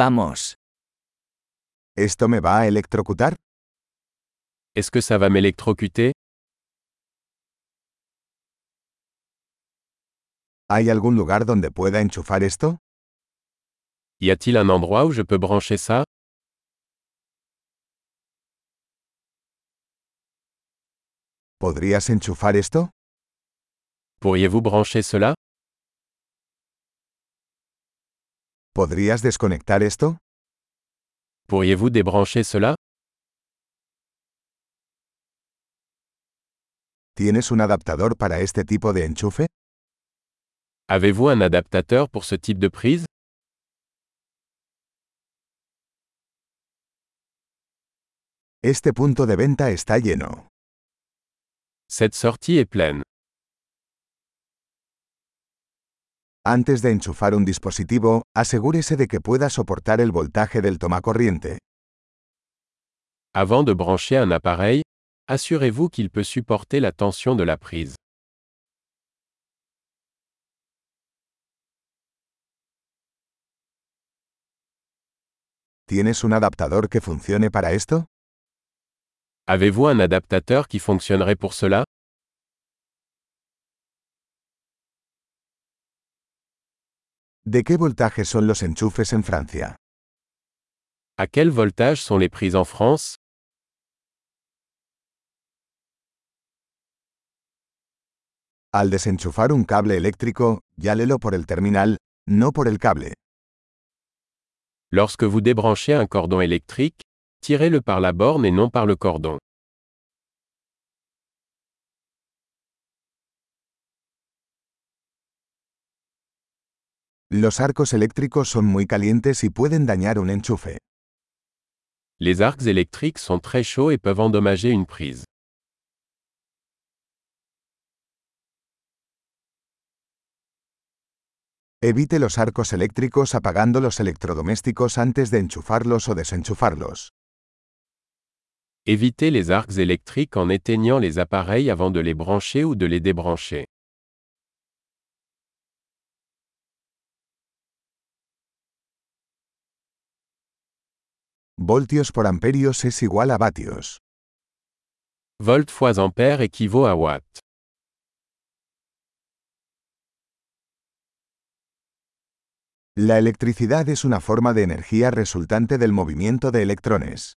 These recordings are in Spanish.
Vamos. ¿Esto me va a electrocutar? Est-ce que ça va m'électrocuter? ¿Hay algún lugar donde pueda enchufar esto? Y a-t-il un endroit où je peux brancher ça? ¿Podrías enchufar esto? Pourriez-vous brancher cela? ¿Podrías desconectar esto? Pourriez-vous débrancher cela ¿Tienes un adaptador para este tipo de enchufe? Avez-vous un adaptateur pour ce type de prise Este punto de venta está lleno. Cette sortie est pleine. Antes de enchufar un dispositivo, asegúrese de que pueda soportar el voltaje del tomacorriente. Avant de brancher un appareil, assurez-vous qu'il peut supporter la tension de la prise. ¿Tienes un adaptador que funcione para esto? Avez-vous un adaptateur qui fonctionnerait pour cela ¿De qué voltaje son los enchufes en Francia? À quel voltage sont les prises en France? Al desenchufar un cable eléctrico, llálelo por el terminal, no por el cable. Lorsque vous débranchez un cordon électrique, tirez-le par la borne et non par le cordon. Los arcos eléctricos son muy calientes y pueden dañar un enchufe. Les arcs électriques sont très chauds et peuvent endommager une prise. Evite los arcos eléctricos apagando los electrodomésticos antes de enchufarlos o desenchufarlos. Évitez les arcs électriques en éteignant les appareils avant de les brancher ou de les débrancher. Voltios por amperios es igual a vatios. Volt fois ampère équivaut à watt. La electricidad es una forma de energía resultante del movimiento de electrones.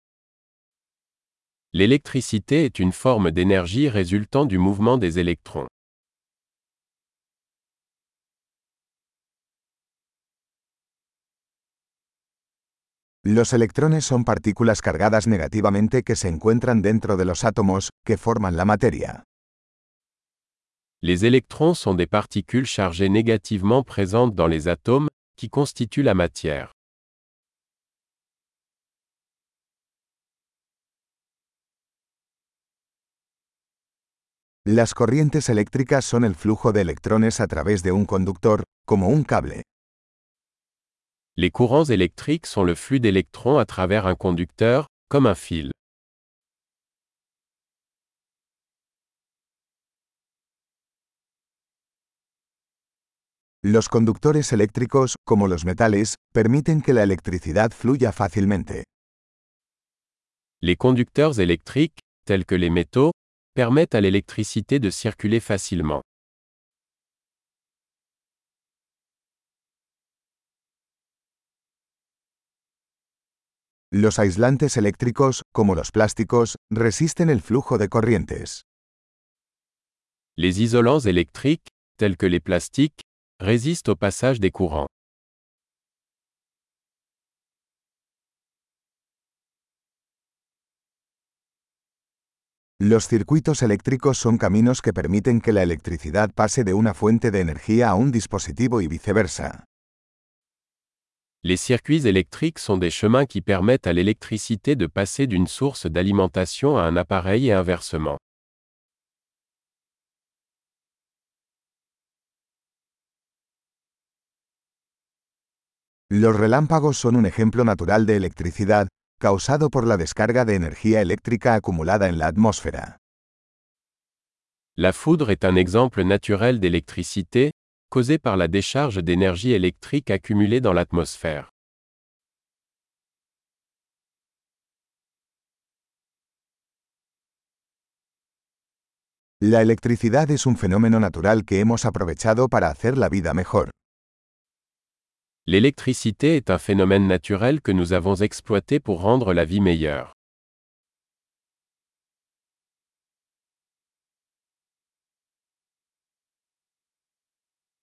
L'électricité est une forme d'énergie résultant du mouvement des électrons. Los electrones son partículas cargadas negativamente que se encuentran dentro de los átomos, que forman la materia. Les électrons sont des particules chargées négativement présentes dans les atomes, qui constituent la matière. Las corrientes eléctricas son el flujo de electrones a través de un conductor, como un cable. Les courants électriques sont le flux d'électrons à travers un conducteur, comme un fil. Los conductores eléctricos, como los metales, permiten que la electricidad fluya fácilmente. Les conducteurs électriques, tels que les métaux, permettent à l'électricité de circuler facilement. Los aislantes eléctricos, como los plásticos, resisten el flujo de corrientes. Les isolants électriques, tels que les plastiques, résistent au passage des courants. Los circuitos eléctricos son caminos que permiten que la electricidad pase de una fuente de energía a un dispositivo y viceversa. Les circuits électriques sont des chemins qui permettent à l'électricité de passer d'une source d'alimentation à un appareil et inversement. Los relámpagos son un ejemplo natural de electricidad, causado por la descarga de energía eléctrica acumulada en la atmósfera. La foudre est un exemple naturel d'électricité, causée par la décharge d'énergie électrique accumulée dans l'atmosphère. La electricidad es un fenómeno natural que hemos aprovechado para hacer la vida mejor. L'électricité est un phénomène naturel que nous avons exploité pour rendre la vie meilleure.